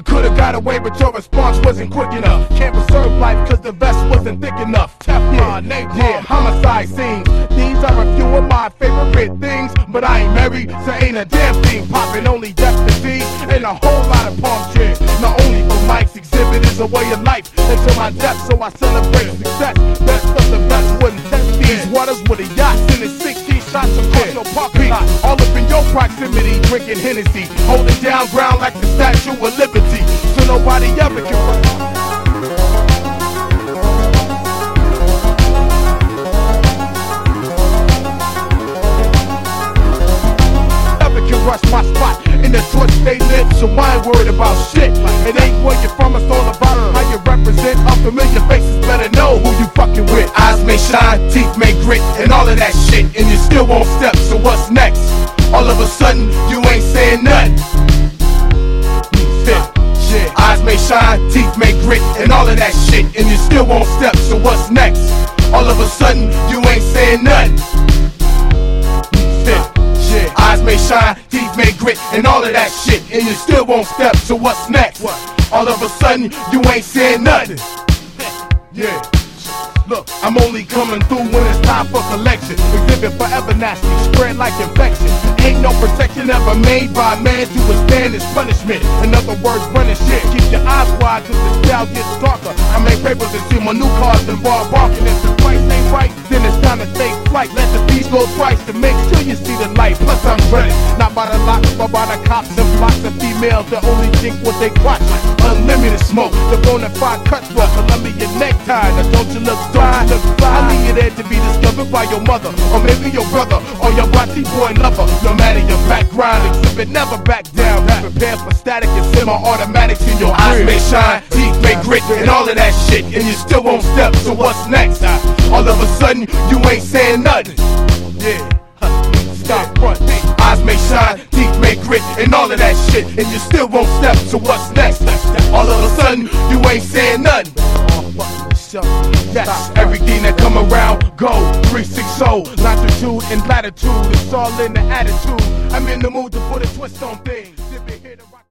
got away, but your response wasn't quick enough. Can't preserve life cause the vest wasn't thick enough. Teflon, yeah, yeah, homicide scenes. These are a few of my favorite things, but I ain't married, so ain't a damn thing popping. Only death disease and a whole lot of palm trees. Not only for Mike's Xzibit is a way of life until my death, so I celebrate success. Best of the best wouldn't test these waters with a yacht, sending 16 shots across your parking. All up in your proximity, drinking Hennessy, holding down ground like the Statue of my spot in the torch they lit, so I ain't worried about shit. It ain't where you're from, it's all about how you represent. Unfamiliar faces better know who you fucking with. Eyes may shine, teeth may grit, and all of that shit, and you still won't step. So what's next? All of a sudden, you ain't saying nothing. Eyes may shine, teeth may grit, and all of that shit, and you still won't step. So what's next? All of a sudden, you ain't saying nothing. Shit. Eyes may shine, teeth may grit, and all of that shit, and you still won't step. So what's next? What? All of a sudden, you ain't saying nothing. Yeah. Look, I'm only coming through when it's time for collection. Xzibit forever nasty, spread like infection. Ain't no protection ever made by man to withstand this punishment. In other words, running shit. Keep your eyes wide cause the style gets darker. I make papers and see my new cars and bar barking. If flight. Let the beast go twice to make sure you see the light. Plus I'm ready, not by the locks, but by the cops and blocks of females that only think what they watch. Unlimited smoke, the bona fide cutthroat, Columbia necktie. Now don't you look fine? Look fine. I leave you there to be discovered by your mother, or maybe your brother, or your Wati boy lover. No matter your background, Xzibit never back down. Be prepared for static and semi-automatics in your eyes may shine, may grit, and all of that shit, and you still won't step. So what's next? All of a sudden, you ain't saying nothing. Yeah. Stop front. Eyes may shine, teeth may grit, and all of that shit, and you still won't step. So what's next? All of a sudden, you ain't saying nothing. Yes, everything that come around, go 360, latitude and latitude. It's all in the attitude. I'm in the mood to put a twist on things.